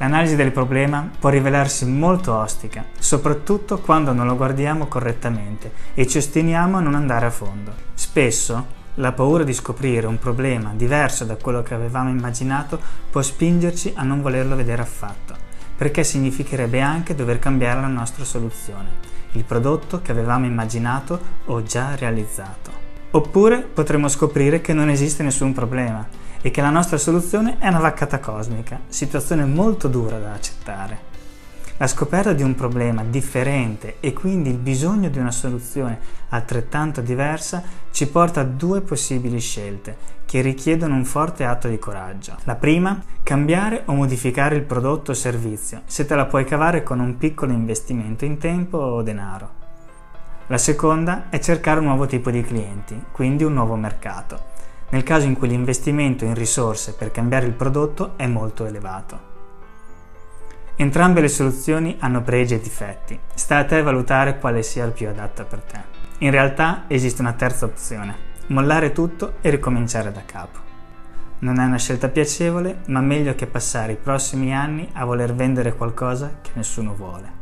L'analisi del problema può rivelarsi molto ostica, soprattutto quando non lo guardiamo correttamente e ci ostiniamo a non andare a fondo. Spesso la paura di scoprire un problema diverso da quello che avevamo immaginato può spingerci a non volerlo vedere affatto, perché significherebbe anche dover cambiare la nostra soluzione, il prodotto che avevamo immaginato o già realizzato. Oppure potremmo scoprire che non esiste nessun problema e che la nostra soluzione è una vaccata cosmica, situazione molto dura da accettare. La scoperta di un problema differente e quindi il bisogno di una soluzione altrettanto diversa ci porta a due possibili scelte che richiedono un forte atto di coraggio. La prima, cambiare o modificare il prodotto o servizio, se te la puoi cavare con un piccolo investimento in tempo o denaro. La seconda è cercare un nuovo tipo di clienti, quindi un nuovo mercato, nel caso in cui l'investimento in risorse per cambiare il prodotto è molto elevato. Entrambe le soluzioni hanno pregi e difetti, sta a te valutare quale sia il più adatta per te. In realtà esiste una terza opzione, mollare tutto e ricominciare da capo. Non è una scelta piacevole, ma meglio che passare i prossimi anni a voler vendere qualcosa che nessuno vuole.